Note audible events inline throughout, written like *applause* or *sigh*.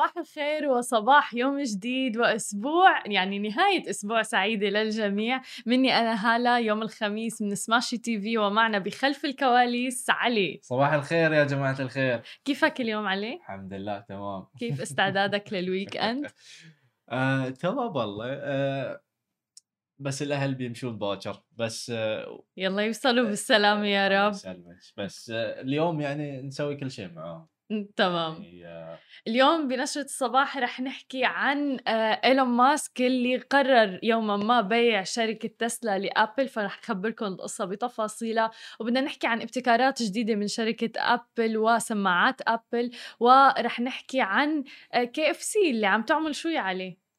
صباح الخير وصباح يوم جديد وأسبوع يعني نهاية أسبوع سعيدة للجميع. مني أنا هالة يوم الخميس من سماشي تي في ومعنا بخلف الكواليس. علي. صباح الخير يا جماعة الخير. كيفك اليوم علي؟ الحمد لله تمام. كيف استعدادك لل weekend؟ *laughs* آه، تمام والله. آه، بس الأهل بيمشون باكر بس آه، يلا يوصلوا بالسلامة يا رب. يسلمك. بس آه، اليوم يعني نسوي كل شيء معاهم. *laughs* تمام. يعني آه، اليوم بنشرة الصباح رح نحكي عن آه، إيلون ماسك اللي قرر يوما ما بيع شركة تسلا لأبل فرح أخبركم القصة بتفاصيلها. وبدنا نحكي عن ابتكارات جديدة من شركة أبل وسماعات أبل ورح نحكي عن كي إف سي اللي عم تعمل شو يا علي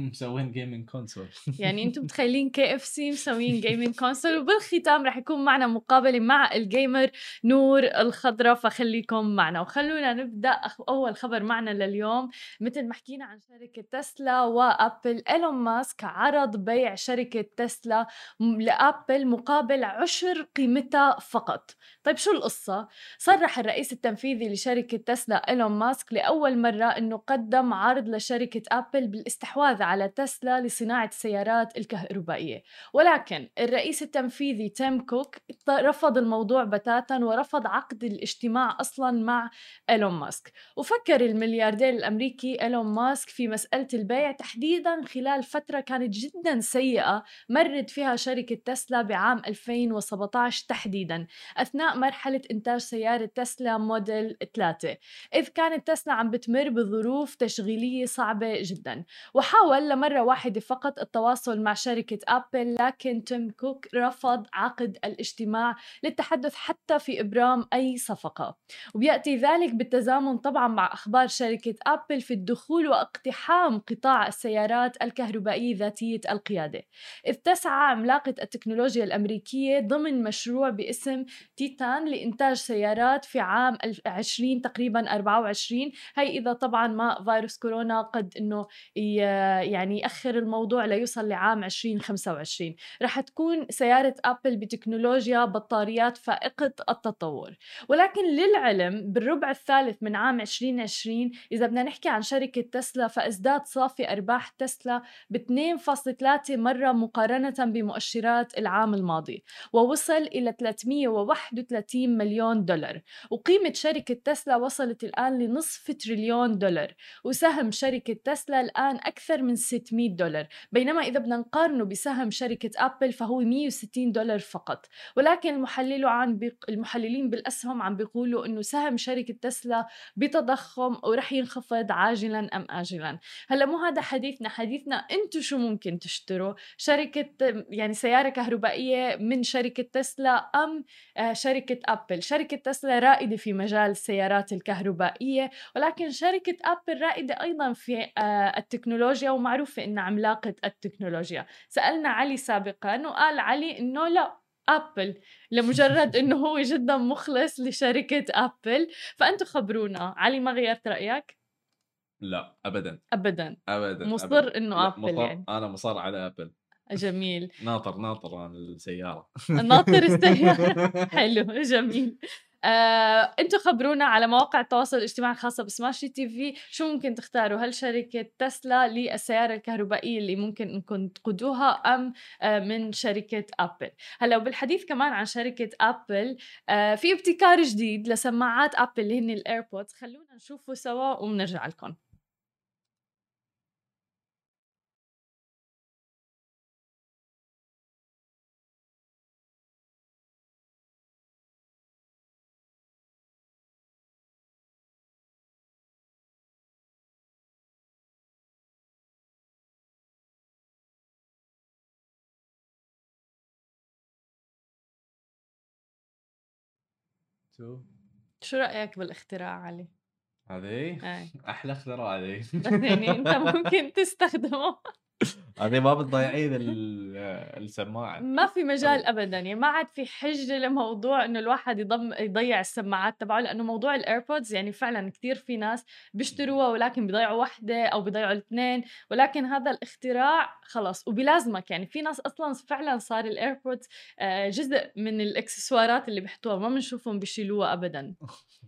*laughs* مسوين جيمنج كونسول *laughs* يعني أنتم متخيلين كي إف سي مسويين gaming console وبالختام رح يكون معنا مقابلة مع ال gamer نور الخضراء فخليكم معنا. وخلونا نبدأ أول خبر معنا لليوم. مثل ما حكينا عن شركة تسلا وابل إيلون ماسك عرض بيع شركة تسلا لأبل مقابل عشر قيمتها فقط. طيب شو القصة؟ صرح الرئيس التنفيذي لشركة تسلا إيلون ماسك لأول مرة إنه قدم عرض لشركة ابل بالإستحواذ على تسلا لصناعة السيارات الكهربائية. ولكن الرئيس التنفيذي تيم كوك رفض الموضوع بتاتا ورفض عقد الاجتماع أصلا مع إيلون ماسك. وفكر الملياردير الأمريكي إيلون ماسك في مسألة البيع تحديدا خلال فترة كانت جدا سيئة مرت فيها شركة تسلا بعام 2017 تحديدا أثناء مرحلة إنتاج سيارة تسلا موديل 3 إذ كانت تسلا عم بتمر بظروف تشغيلية صعبة جدا. وحاول لمرة واحدة فقط التواصل مع شركة أبل لكن تيم كوك رفض عقد الاجتماع للتحدث حتى في إبرام أي صفقة. وبيأتي ذلك بالتزامن طبعا مع أخبار شركة أبل في الدخول واقتحام قطاع السيارات الكهربائية ذاتية القيادة. إذ تسعى عملاقة التكنولوجيا الأمريكية ضمن مشروع باسم تيتان لإنتاج سيارات في عام 20 تقريبا 24 هي إذا طبعا ما فيروس كورونا قد إنه ي- يعني يأخر الموضوع ليوصل لعام 2025 رح تكون سيارة أبل بتكنولوجيا بطاريات فائقة التطور. ولكن للعلم بالربع الثالث من عام 2020 إذا بدنا نحكي عن شركة تسلا فازداد صافي أرباح تسلا ب 2.3 مرة مقارنة بمؤشرات العام الماضي ووصل إلى 331 مليون دولار. وقيمة شركة تسلا وصلت الآن لنصف تريليون دولار. وسهم شركة تسلا الآن أكثر من 600 دولار. بينما إذا بدنا نقارنه بسهم شركة أبل فهو 160 دولار فقط. ولكن المحلل عن بيق... المحللين بالأسهم عم بيقولوا إنه سهم شركة تسلا بتضخم ورح ينخفض عاجلا أم آجلا. هلأ مو هذا حديثنا. حديثنا أنتم شو ممكن تشتروا؟ شركة يعني سيارة كهربائية من شركة تسلا أم آه، شركة أبل شركة تسلا رائدة في مجال السيارات الكهربائية ولكن شركة أبل رائدة أيضا في آه، التكنولوجيا ومعروفة إنها عملاقة التكنولوجيا. سألنا علي سابقا وقال علي إنه لا أبل. لمجرد إنه هو جدا مخلص لشركة أبل. فأنتوا خبرونا. علي ما غيرت رأيك؟ لا أبدا. أبدا. أبدا مصر أبداً. لا، أبل مصر يعني. أنا مصر على أبل. جميل. ناطر ناطر أنا السيارة. ناطر السيارة. *laughs* حلو جميل. آه، أنتم خبرونا على مواقع التواصل الاجتماعي الخاصة بسماشي TV. شو ممكن تختاروا؟ هل شركة تسلا للسيارة الكهربائية اللي ممكن انكم تقودوها أم آه، من شركة أبل؟ هلا وبالحديث كمان عن شركة أبل آه، في ابتكار جديد لسماعات أبل اللي هن ال AirPods خلونا نشوفه سوا وبنرجع لكم. شو؟ شو رأيك بالاختراع علي؟ هذه *laughs* أحلى اختراع بس يعني أنت *laughs* ممكن تستخدمه. هذه ما بتضيعين ال- السماعة ما في مجال ابدا. يعني ما عاد في حجه لموضوع إنه الواحد يضم يضيع السماعات تبعه لأنه موضوع ال AirPods يعني فعلا كثير في ناس بيشتروها ولكن بيضيعوا واحدة أو بيضيعوا الاثنين. ولكن هذا الاختراع خلص وبلازمك. يعني في ناس أصلا فعلا صار ال AirPods جزء من الإكسسوارات اللي بيحطوها ما بنشوفهم بيشيلوها ابدا. *laughs*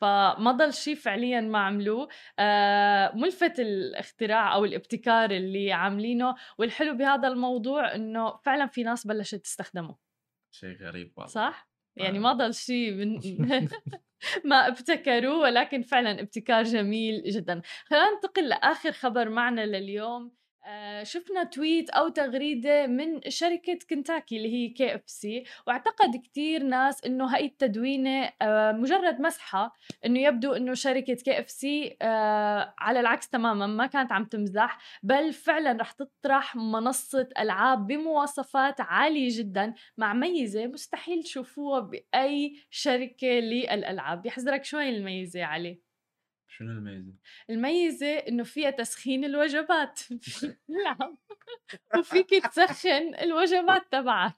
فما ضل شيء فعليا ما عملوه. آه ملفت الاختراع أو الابتكار اللي عاملينه والحلو بهذا الموضوع إنه فعلا في ناس بلشت تستخدمه. شيء غريب والله. صح؟ يعني آه. ما ضل شيء من *laughs* ما ابتكروه ولكن فعلا ابتكار جميل جدا. خلينا ننتقل لآخر خبر معنا لليوم. شفنا tweet أو تغريدة من شركة كنتاكي اللي هي KFC وأعتقد كثير ناس إنه هاي التدوينة آه، مجرد مزحة إنه يبدو إنه شركة KFC على العكس تماما ما كانت عم تمزح بل فعلا رح تطرح منصة ألعاب بمواصفات عالية جدا مع ميزة مستحيل تشوفوها بأي شركة للألعاب. بحزرك شوي الميزة عليه شنو الميزة؟ الميزة إنه فيها تسخين الوجبات. *laughs* *laughs* نعم. وفيك تسخن الوجبات تبعك.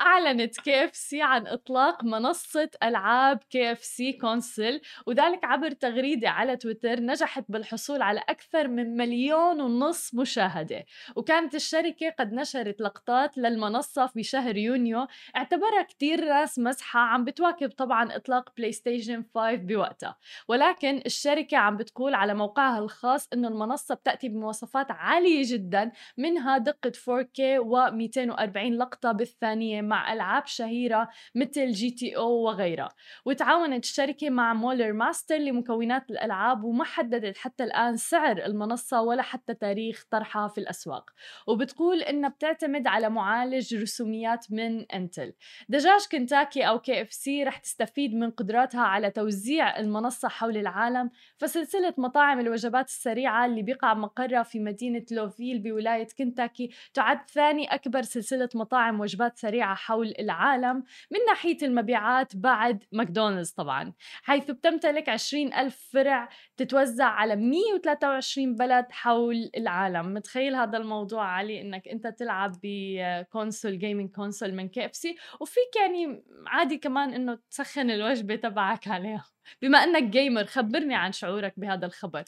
أعلنت KFC عن إطلاق منصة ألعاب KFC console وذلك عبر تغريدة على تويتر نجحت بالحصول على أكثر من مليون ونص مشاهدة. وكانت الشركة قد نشرت لقطات للمنصة في شهر يونيو. اعتبرها كتير ناس مزحة عم بتواكب طبعا إطلاق PlayStation 5 بوقتها. ولكن الشركة عم بتقول على موقعها الخاص إنه المنصة بتأتي بمواصفات عالية جدا منها دقة 4K و240 لقطة بالثانية مع ألعاب شهيرة مثل GTA وغيرها. وتعاونت الشركة مع Cooler Master لمكونات الألعاب وما حددت حتى الآن سعر المنصة ولا حتى تاريخ طرحها في الأسواق. وبتقول إنها بتعتمد على معالج رسوميات من إنتل. دجاج كنتاكي أو KFC رح تستفيد من قدراتها على توزيع المنصة حول العالم فسلسلة مطاعم الوجبات السريعة اللي بيقع مقرها في مدينة لويفيل بولاية كنتاكي تعد ثاني أكبر سلسلة مطاعم وجبات سريعة حول العالم من ناحية المبيعات بعد ماكدونالدز طبعا حيث بتمتلك 20 ألف فرع تتوزع على 123 بلد حول العالم. متخيل هذا الموضوع علي؟ إنك أنت تلعب ب console gaming console من KFC. وفيك يعني عادي كمان إنه تسخن الوجبة تبعك عليها. بما إنك gamer خبرني عن شعورك بهذا الخبر.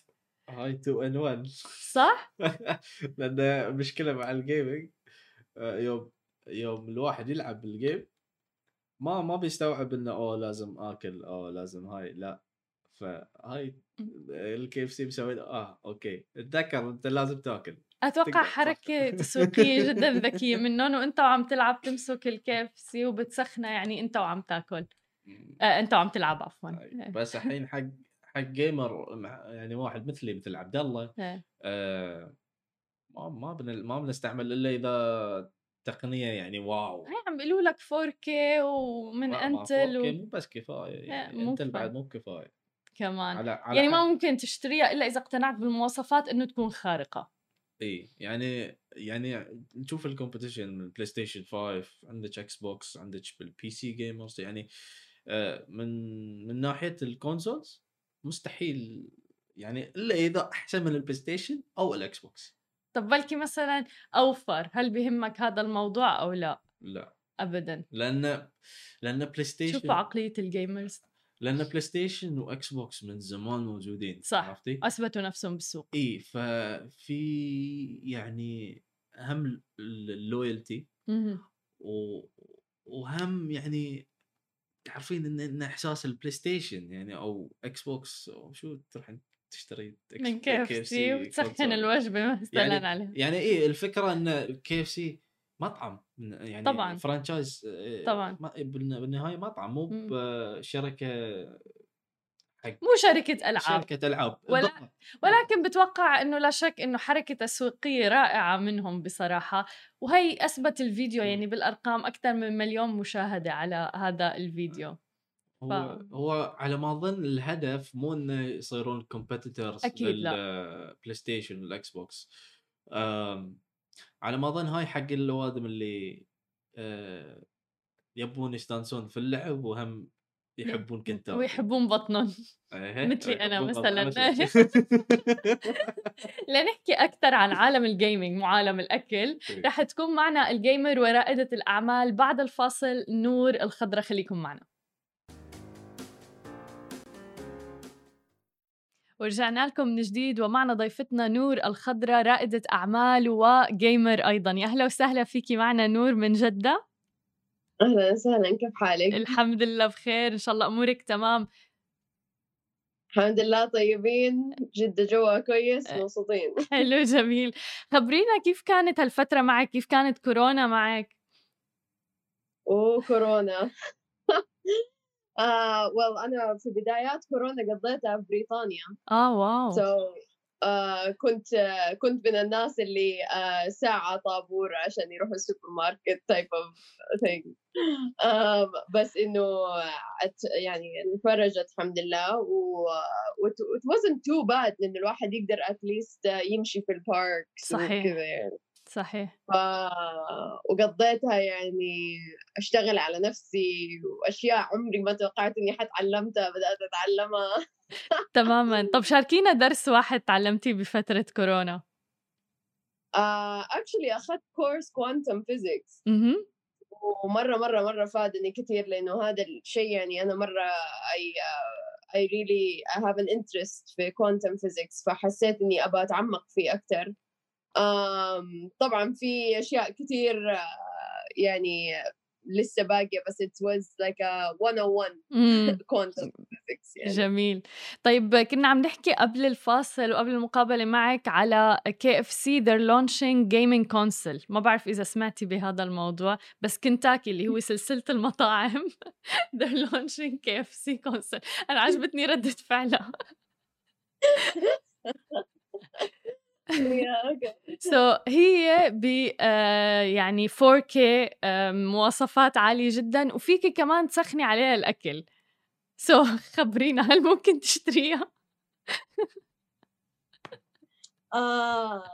هاي 2 in 1 صح؟ *laughs* لأن مشكلة مع ال gaming آه، يوم يوم الواحد يلعب بال game ما ما بيستوعب إنه oh لازم آكل oh لازم هاي. لا. فهاي ال KFC مسوي آه okay. اتذكر أنت لازم تاكل. أتوقع حركة *laughs* تسويقيه جدا ذكية منهم وأنت وعم تلعب تمسك ال KFC وبتسخنه يعني أنت وعم تاكل. آه انت وعم تلعب عفوا إيه. بس الحين حق حق gamer يعني واحد مثلي مثل عبد الله *laughs* إيه. آه ما ما بن ما بنستعمل إلا إذا تقنية يعني wow هي عم بيقولوا لك 4K ومن إنتل و... مو بس كفاية يعني إنتل بعد مو كفاية كمان على على يعني حد. ما ممكن تشتريها إلا إذا اقتنعت بالمواصفات إنه تكون خارقة اي يعني يعني نشوف ال competition من PlayStation 5 عندك Xbox عندك بال PC gamers يعني آه، من من ناحية ال consoles مستحيل يعني إلا إذا أحسن من البلاي ستيشن أو الاكس بوكس طب بلكي مثلا offer هل بهمك هذا الموضوع أو لا؟ لا. ابدا. لأن لأن بلاي ستيشن شوفوا عقلية ال gamers لأن بلاي ستيشن واكس بوكس من زمان موجودين صح. عرفتي؟ أثبتوا نفسهم بالسوق. إي ففي يعني هم ال loyalty. وهم يعني تعرفين إن إن إحساس البلاي ستيشن يعني أو إكس بوكس أو شو تروح تشتري من KFC وتسخن الوجبة *laughs* مثلا يعني عليه يعني إيه الفكرة إن KFC مطعم يعني طبعا. franchise طبعا. بالنهاية مطعم مو بشركة حق مو شركة ألعاب. شركة ألعاب. ولا ولكن بتوقع إنه لا شك إنه حركة تسويقية رائعة منهم بصراحة. وهي أثبت الفيديو يعني بالأرقام أكثر من مليون مشاهدة على هذا الفيديو. هو ف... هو على ما أظن الهدف مو إنه يصيرون competitors للبلاي ستيشن والاكس بوكس. على ما أظن هاي حق الاوادم اللي أه يبون يستانسون في اللعب وهم يحبون كنتاكي ويحبون بطنهم. إيه، مثلي أنا مثلا. *laughs* لنحكي أكثر عن عالم ال gaming مو عالم الأكل. إيه. رح تكون معنا ال gamer ورائدة الأعمال بعد الفاصل. نور الخضرة خليكم معنا. ورجعنا لكم من جديد ومعنا ضيفتنا نور الخضرة رائدة أعمال و gamer أيضا. يا أهلا وسهلا فيكي معنا نور من جدة. أهلا وسهلا كيف حالك؟ الحمد لله بخير إن شاء الله أمورك تمام الحمد لله طيبين جدة جوا كويس مبسوطين *laughs* حلو جميل. خبرينا كيف كانت هالفترة معك، كيف كانت كورونا معك؟ أوه كورونا *laughs* آه well أنا في بدايات كورونا قضيتها في بريطانيا آه واو! so آه كنت آه كنت من الناس اللي آه ساعة طابور عشان يروحوا السوبر ماركت type of thing آه بس إنه أت- يعني انفرجت الحمد لله و it wasn't too bad إن الواحد يقدر at least يمشي في ال parks صحيح. وكذا يعني صحيح. ف... وقضيتها يعني أشتغل على نفسي وأشياء عمري ما توقعت إني حتعلمها بدأت أتعلمها تمامًا. طب شاركينا درس واحد تعلمتيه بفترة كورونا. آه actually أخذت course quantum physics اهم. ومرة مرة مرة فادني كثير لأنه هذا الشيء يعني أنا مرة I, uh, I really I have an interest في quantum physics فحسيت إني أبغى أتعمق فيه أكثر um, طبعا في أشياء كثير uh, يعني لسه باقية بس it was like a 101 إمم. quantum physics يعني جميل. طيب كنا عم نحكي قبل الفاصل وقبل المقابلة معك على KFC they're launching gaming console ما بعرف إذا سمعتي بهذا الموضوع بس كنتاكي اللي هو سلسلة المطاعم *laughs* they're launching KFC console أنا عجبتني ردة فعلها. *laughs* so, *laughs* هي ب آه، يعني 4K آه، مواصفات عالية جدا وفيك كمان تسخني عليها الأكل so, *laughs* خبرينا هل ممكن تشتريها؟ *laughs* آه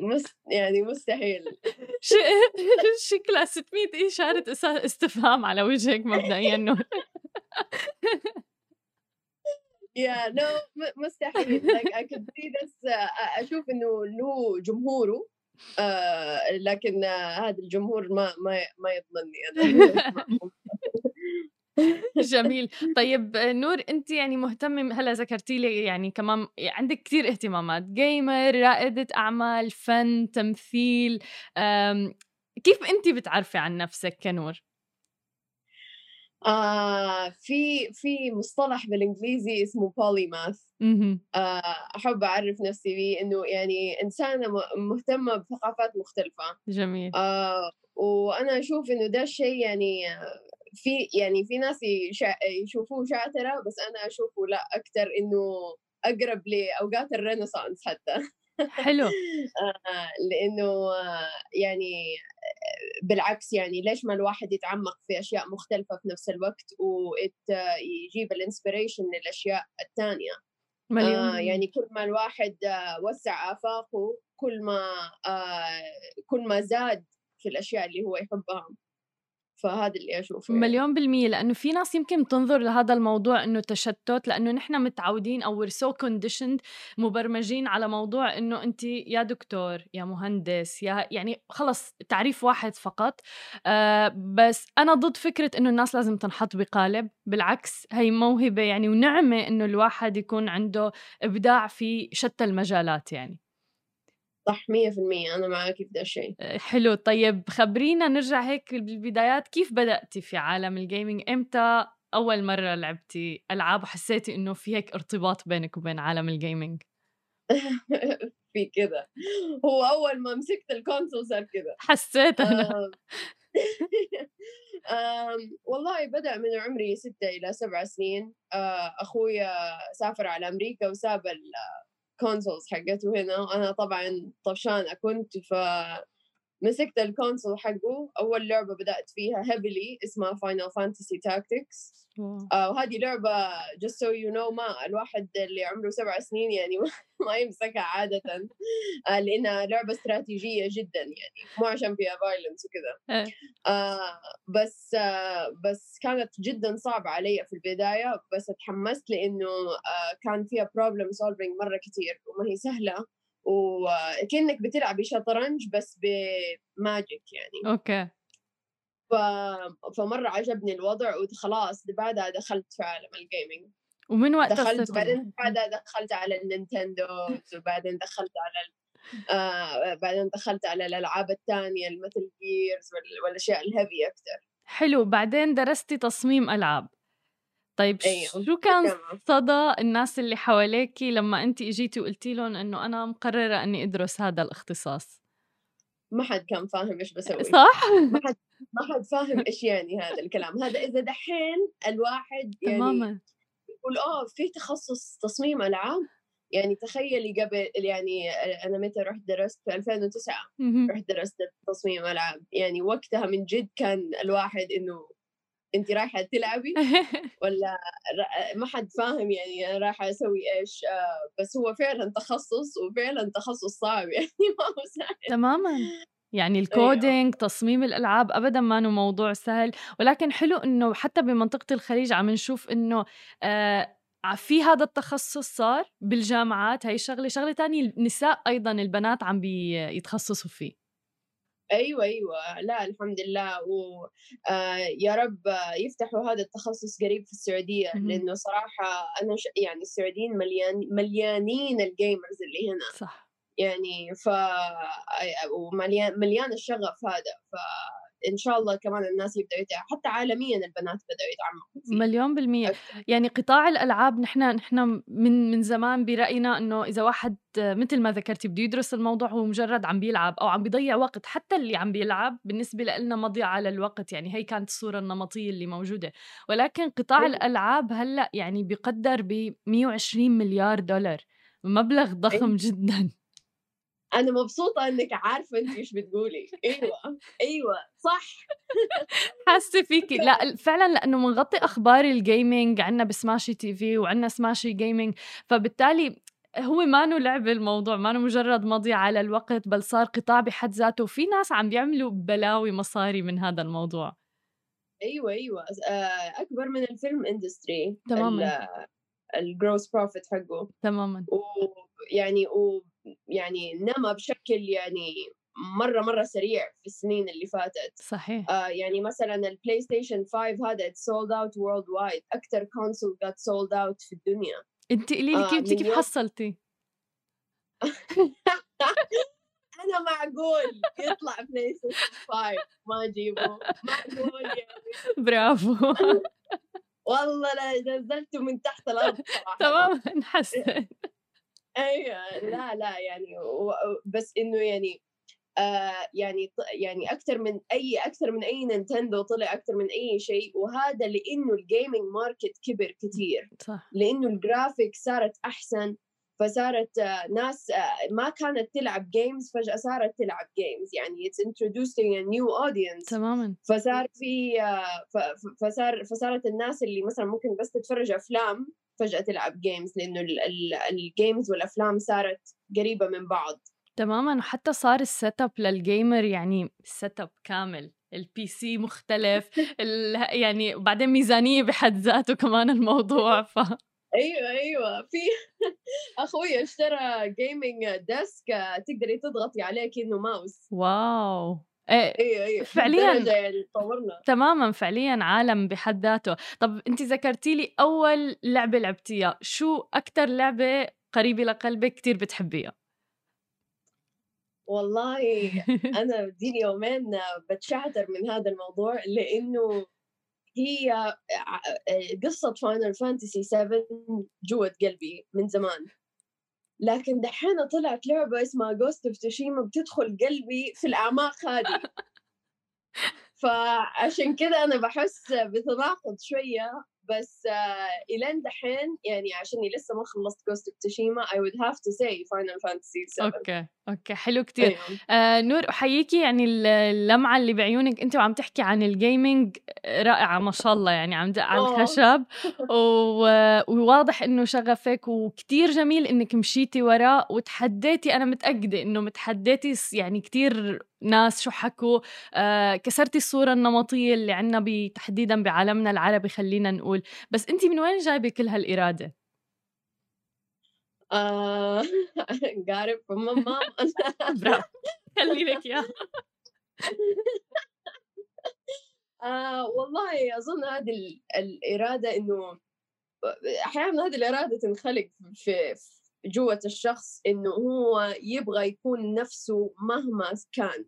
مس يعني مستحيل. شكلها 600 إشارة استفهام على وجهك مبدئيا yeah no م- مستحيل like I could see this uh, أشوف إنه له جمهوره آه لكن آه هذا الجمهور ما ما ما يضمنني أنا. *laughs* *laughs* جميل. طيب نور أنت يعني مهتمة هلا ذكرتي لي يعني كمان عندك كثير اهتمامات. جيمر رائدة أعمال فن تمثيل كيف أنت بتعرفي عن نفسك كنور؟ آه في في مصطلح بالإنجليزي اسمه مهم. آه أحب أعرف نفسي به إنه يعني إنسانة م- مهتمة بثقافات مختلفة. جميل. آه وأنا أشوف إنه ده الشيء يعني في يعني في ناس يشوفوه شاطرة بس أنا أشوفه لا أكثر إنه أقرب لأوقات الرينيسانس حتى. *laughs* حلو. *laughs* آه، لأنه آه، يعني آه، بالعكس يعني ليش ما الواحد يتعمق في أشياء مختلفة في نفس الوقت ويجيب الانسبريشن للأشياء الثانية مليون آه. يعني كل ما الواحد آه وسع آفاقه كل ما آه كل ما زاد في الأشياء اللي هو يحبها. فهذا اللي أشوفه يعني. مليون بالمية لأنه في ناس يمكن تنظر لهذا الموضوع إنه تشتت لأنه نحن متعودين أو we're so conditioned مبرمجين على موضوع إنه أنت يا دكتور يا مهندس يا يعني خلص تعريف واحد فقط. آه بس أنا ضد فكرة إنه الناس لازم تنحط بقالب. بالعكس هي موهبة يعني ونعمة إنه الواحد يكون عنده إبداع في شتى المجالات يعني. صح مية في المية أنا معاك في ده الشيء. حلو. طيب خبرينا نرجع هيك بالبدايات كيف بدأتي في عالم الجيمنج إمتى أول مرة لعبتي ألعاب وحسيتي إنه في هيك ارتباط بينك وبين عالم ال gaming *laughs* في كذا هو أول ما مسكت ال console صار كذا حسيت أنا. *laughs* آم، والله بدأ من عمري ستة إلى سبع سنين. آه، أخويا سافر على أمريكا وساب ال consoles حقته هنا وأنا طبعا طفشانة كنت فمسكت ال console حقه أول لعبة بدأت فيها heavily اسمها Final Fantasy Tactics وهذه لعبة just so you know ما الواحد اللي عمره سبع سنين يعني *laughs* ما, ما يمسكها عادة. آه لأنها لعبة استراتيجية جدا يعني مو عشان فيها violence وكذا. إيه. آه بس آه بس كانت جدا صعبة علي في البداية بس اتحمست لأنه آه كان فيها problem solving مرة كتير وما هي سهلة. وكأنك بتلعبي شطرنج بس ب magic يعني. okay. ف... فمرة عجبني الوضع وخلاص بعدها دخلت في عالم ال gaming ومن وقتها دخلت بعدين بعدها دخلت على النينتندو وبعدين دخلت على ال... آه بعدين دخلت على الألعاب الثانية مثل Gears والأشياء ال heavy أكثر حلو بعدين درستي تصميم ألعاب. طيب أيوه. شو كان صدى الناس اللي حواليكي لما انت اجيتي وقلتي لهم إنه أنا مقررة إني أدرس هذا الاختصاص؟ ما حد كان فاهم إيش بسوي. صح؟ ما حد ما حد فاهم إيش يعني هذا الكلام. هذا إذا دحين الواحد *laughs* يعني تماما. يقول آه في تخصص تصميم ألعاب. يعني تخيلي قبل يعني أنا متى رحت درست؟ في 2009 رحت درست تصميم ألعاب. يعني وقتها من جد كان الواحد إنه انت رايحة تلعبي؟ *laughs* ولا ما حد فاهم يعني أنا رايحة أسوي إيش؟ آه، بس هو فعلا تخصص وفعلا تخصص صعب *laughs* يعني ما هو سهل. تماما. يعني أيوه. ال coding تصميم الألعاب ابدا ما هو موضوع سهل. ولكن حلو إنه حتى بمنطقة الخليج عم نشوف إنه آه في هذا التخصص صار بالجامعات. هي شغلة شغلة تانية النساء أيضا البنات عم بيتخصصوا فيه. أيوه أيوه. لا الحمد لله. ويا آه رب يفتحوا هذا التخصص قريب في السعودية لأنه صراحة أنا ش... يعني السعوديين مليان مليانين ال gamers اللي هنا. صح. يعني ف ومليان مليان الشغف هذا. ف إن شاء الله كمان الناس يبدأوا يتعلموا حتى عالميا البنات بدأوا يتعمقوا مليون بالمية. يعني قطاع الألعاب نحن نحن من من زمان برأينا إنه إذا واحد مثل ما ذكرتي بده يدرس الموضوع هو مجرد عم بيلعب أو عم بيضيع وقت. حتى اللي عم بيلعب بالنسبة لنا مضيعة للوقت يعني هي كانت الصورة النمطية اللي موجودة. ولكن قطاع. الألعاب هلأ يعني بيقدر ب 120 مليار دولار. مبلغ ضخم أيوة. جدا. أنا مبسوطة إنك عارفة انت إيش بتقولي. أيوه أيوه صح. حاسة فيكي *laughs* لا فعلا لأنه بنغطي أخبار ال gaming عنا ب Smashi TV وعنا سماشي جيمنج فبالتالي هو ما نو لعبة الموضوع ما نو مجرد مضي على الوقت بل صار قطاع بحد ذاته. وفي ناس عم بيعملوا بلاوي مصاري من هذا الموضوع. أيوه أيوه. آه، أكبر من ال film industry تماما. ال gross profit حقه. تماما. ويعني ويعني نمى بشكل يعني مرة مرة سريع في السنين اللي فاتت. صحيح. آه يعني مثلا البلاي ستيشن 5 هذا sold out worldwide أكثر console جت sold out في الدنيا. انت قولي لي كيف آه كيف حصلتي *laughs* أنا معقول يطلع بلاي ستيشن 5 ما اجيبه معقول يعني برافو. والله لا نزلته من تحت الأرض تمام نحسن أيوه لا لا يعني بس إنه يعني آه يعني يعني أكثر من أي أكثر من أي نينتندو طلع أكثر من أي شيء وهذا لإنه ال gaming market كبر كثير صح. لإنه الجرافيك صارت أحسن فصارت آه، ناس آه، ما كانت تلعب games فجأة صارت تلعب games يعني it's introducing a new audience. تماما. فصار في آه، فصار فصارت الناس اللي مثلا ممكن بس تتفرج أفلام فجأة تلعب games لأنه ال games والأفلام صارت قريبة من بعض. تماما وحتى صار ال setup لل gamer يعني setup كامل. ال PC مختلف *laughs* يعني وبعدين ميزانية بحد ذاته كمان الموضوع *laughs* ف أيوه أيوه. في *laughs* أخوي اشترى gaming desk تقدري تضغطي عليه كأنه ماوس. wow. إيه أيوه أيوه فعليا يعني تماما فعليا عالم بحد ذاته. طب أنت ذكرتي لي أول لعبة لعبتيها شو أكثر لعبة قريبة لقلبك كثير بتحبيها؟ والله *laughs* أنا دي يومين بتشعتر من هذا الموضوع لأنه هي آه، قصة Final Fantasy 7 جوة قلبي من زمان. لكن دحين طلعت لعبة اسمها Ghost of Tsushima بتدخل قلبي في الأعماق هذه. *laughs* فعشان كذا أنا بحس بتناقض شوية بس uh, الين دحين يعني عشاني لسه ما خلصت Ghost of Tsushima I would have to say Final Fantasy 7 أوكي. أوكي حلو كتير. أيوة. آه نور أحييكي يعني اللمعة اللي بعيونك انت وعم تحكي عن ال gaming رائعة ما شاء الله يعني عم دق على الخشب وواضح إنه شغفك وكتير جميل إنك مشيتي وراء وتحديتي أنا متأكدة إنه متحديتي يعني كتير ناس شو حكوا. آه كسرتي الصورة النمطية اللي عنا تحديدا بعالمنا العربي خلينا نقول. بس انت من وين جايبة كل هالإرادة؟ آه *laughs* got it from my mom. *laughs* برافو. خلي لك إياها. *laughs* آه والله أظن هذه الإرادة إنه أحيانا هذه الإرادة تنخلق في جوة الشخص إنه هو يبغى يكون نفسه مهما كان.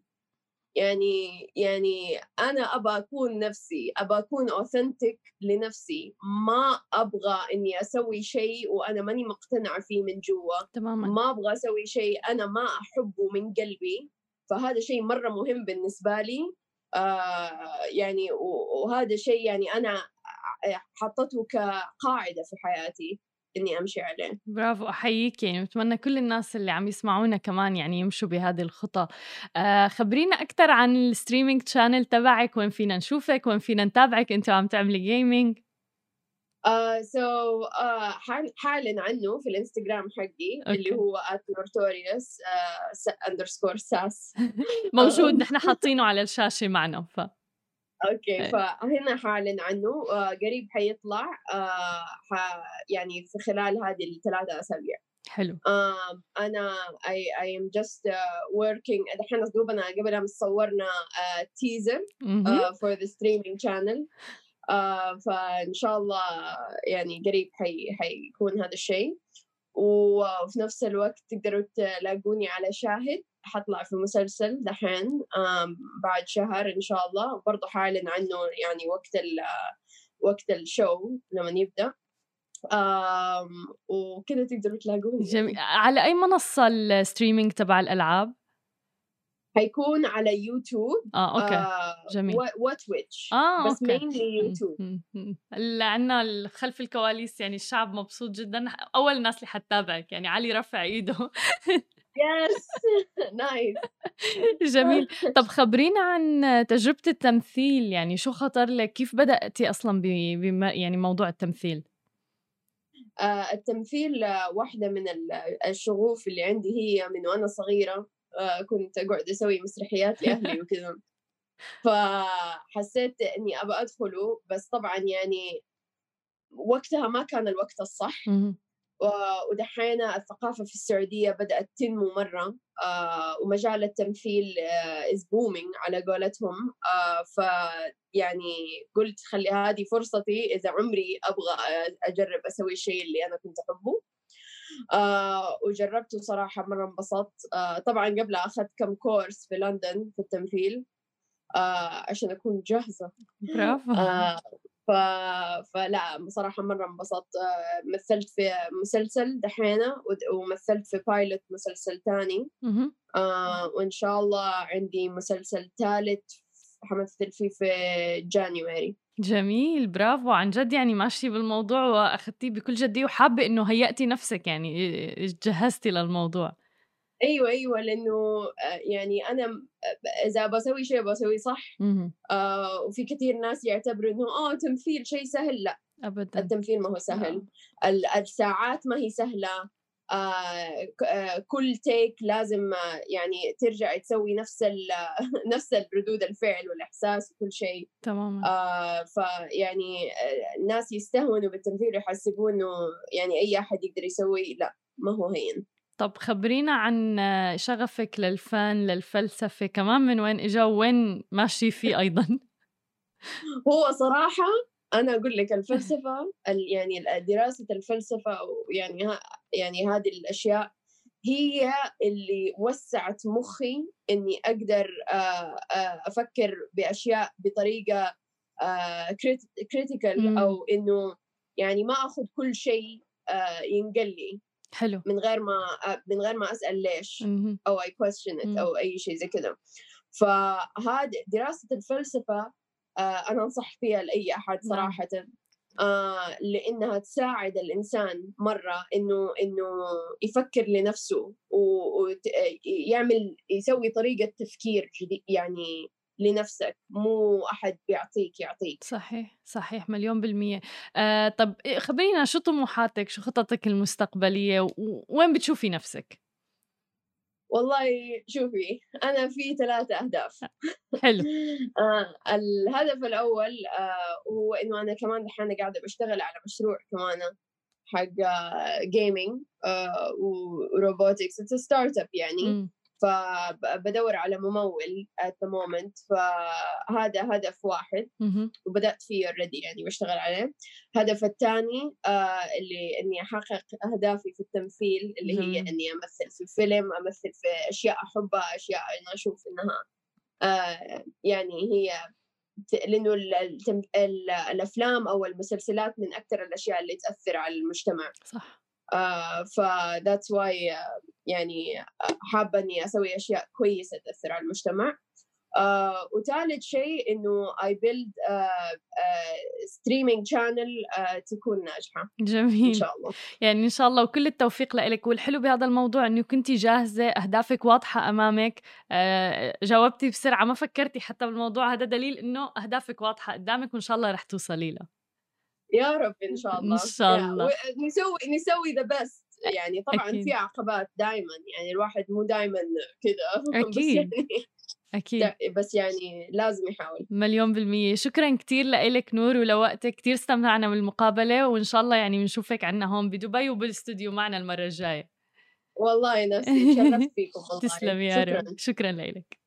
يعني يعني أنا ابى أكون نفسي ابى أكون اوثنتيك لنفسي ما أبغى إني أسوي شيء وأنا ماني مقتنعة فيه من جوا. تماما. ما أبغى أسوي شيء أنا ما أحبه من قلبي. فهذا شيء مرة مهم بالنسبة لي. آه يعني وهذا شيء يعني أنا حطته كقاعدة في حياتي. إني أمشي عليه. برافو أحييك. يعني بتمنى كل الناس اللي عم يسمعونا كمان يعني يمشوا بهذه الخطى آه خبرينا أكثر عن ال streaming channel تبعك وين فينا نشوفك وين فينا نتابعك. انت وعم تعملي gaming Uh, so uh, حالا عنه في الإنستغرام حقي okay. اللي هو @nortorious uh, underscore sas *laughs* موجود. نحن حاطينه على الشاشة معنا ف okay إيه. فهنا حاعلن عنه آه قريب حيطلع آه ح يعني في خلال هذه الثلاثة أسابيع. حلو. أنا I I am just working دحين دوبنا قبل أمس صورنا teaser for the streaming channel فإن شاء الله يعني قريب حي حيكون هذا الشيء. وفي نفس الوقت تقدروا تلاقوني على شاهد حطلع في مسلسل دحين بعد شهر إن شاء الله. برضه حاعلن عنه يعني وقت وقت ال show لما يبدأ. وكذا تقدروا تلاقوني. جميل. على أي منصة ال streaming تبع الألعاب؟ حيكون على يوتيوب آه okay. آه جميل. وتويتش آه بس mainly يوتيوب. اللي عندنا خلف الكواليس يعني الشعب مبسوط جدا. أول الناس اللي حتتابعك يعني علي رفع إيده. yes nice *laughs* *laughs* جميل. طب خبرينا عن تجربة التمثيل يعني شو خطر لك؟ كيف بدأتي أصلا بم يعني موضوع التمثيل؟ آه التمثيل واحدة من الشغوف اللي عندي هي من وأنا صغيرة. آه كنت أقعد أسوي مسرحيات لأهلي *laughs* وكذا. فحسيت إني أبى أدخله بس طبعا يعني وقتها ما كان الوقت الصح. ودحين الثقافة في السعودية بدأت تنمو مرة آه، ومجال التمثيل is آه، booming على قولتهم. آه، فيعني قلت خلي هذه فرصتي إذا عمري أبغى أجرب أسوي الشيء اللي أنا كنت أحبه. وجربته صراحة مرة انبسطت. طبعا قبل أخذت كم course في لندن في التمثيل عشان أكون جاهزة. برافو. ف... فلا بصراحة مرة انبسطت. آه، مثلت في مسلسل دحينة ومثلت في بايلوت مسلسل تاني. آه وإن شاء الله عندي مسلسل ثالث حمثل فيه في جانيوري جميل برافو. عن جد يعني ماشي بالموضوع واخذتيه بكل جدية وحابة إنه هيأتي نفسك يعني جهزتي للموضوع. أيوه أيوه لأنه آه، يعني أنا إذا بسوي شيء بسوي صح. آه وفي كثير ناس يعتبروا إنه آه تمثيل شيء سهل. لأ ابدا. التمثيل ما هو سهل. لا. الساعات ما هي سهلة. كل تيك لازم يعني ترجع تسوي نفس *laughs* نفس ردود الفعل والإحساس وكل شيء. تماما. آه فيعني الناس يستهونوا بالتمثيل ويحسبوا إنه يعني أي أحد يقدر يسوي لا ما هو هين. طب خبرينا عن شغفك للفن للفلسفة كمان من وين إجا وين ماشي فيه *laughs* أيضا؟ هو صراحة أنا أقول لك الفلسفة يعني دراسة الفلسفة يعني يعني هذه الأشياء هي اللي وسعت مخي إني أقدر أفكر بأشياء بطريقة كريتيكال أو إنه يعني ما أخذ كل شيء ينقل لي. حلو. من غير ما من غير ما أسأل ليش أو اي كويستشن أو أي شيء زي كذا. فهذه دراسة الفلسفة آه أنا أنصح فيها لأي أحد نعم. صراحة. آه لإنها تساعد الإنسان مرة إنه إنه يفكر لنفسه ويعمل يسوي طريقة تفكير جديد يعني لنفسك مو أحد بيعطيك يعطيك. صحيح صحيح مليون بالمية. آه طب خبرينا شو طموحاتك شو خططك المستقبلية وين بتشوفي نفسك؟ والله شوفي أنا في ثلاثة أهداف. حلو. *laughs* آه الهدف الأول آه هو إنه أنا كمان دحين قاعدة بشتغل على مشروع كمان حق gaming آه و robotics it's startup يعني. م. فبدور على ممول at the moment. فهذا هدف واحد. وبدأت فيه اوريدي يعني بشتغل عليه. الهدف الثاني آه اللي إني أحقق أهدافي في التمثيل اللي هي إني أمثل في فيلم أمثل في أشياء أحبها أشياء أنا أشوف إنها آه يعني هي لأنه الأفلام أو المسلسلات من أكثر الأشياء اللي تأثر على المجتمع. صح. ف that's why uh, يعني حابة إني أسوي أشياء كويسة تأثر على المجتمع. آه وثالث شيء إنه I build streaming channel تكون ناجحة. جميل. ان شاء الله. يعني إن شاء الله وكل التوفيق لك. والحلو بهذا الموضوع إنه كنتي جاهزة أهدافك واضحة أمامك. آه جاوبتي بسرعة ما فكرتي حتى بالموضوع. هذا دليل إنه أهدافك واضحة قدامك وإن شاء الله رح توصلي لها يا رب إن شاء الله. ان شاء الله. نسوي نسوي the best يعني طبعا أكيد. في عقبات دائما يعني الواحد مو دائما كذا *laughs* أكيد. يعني أكيد. بس يعني لازم يحاول. مليون بالمية. شكرا كتير لك نور ولوقتك. كتير استمتعنا بالمقابلة وإن شاء الله يعني بنشوفك عنا هون بدبي وبالاستوديو معنا المرة الجاية. والله نفسي *laughs* تشرفت فيكم تسلمي يا رب. شكرا لك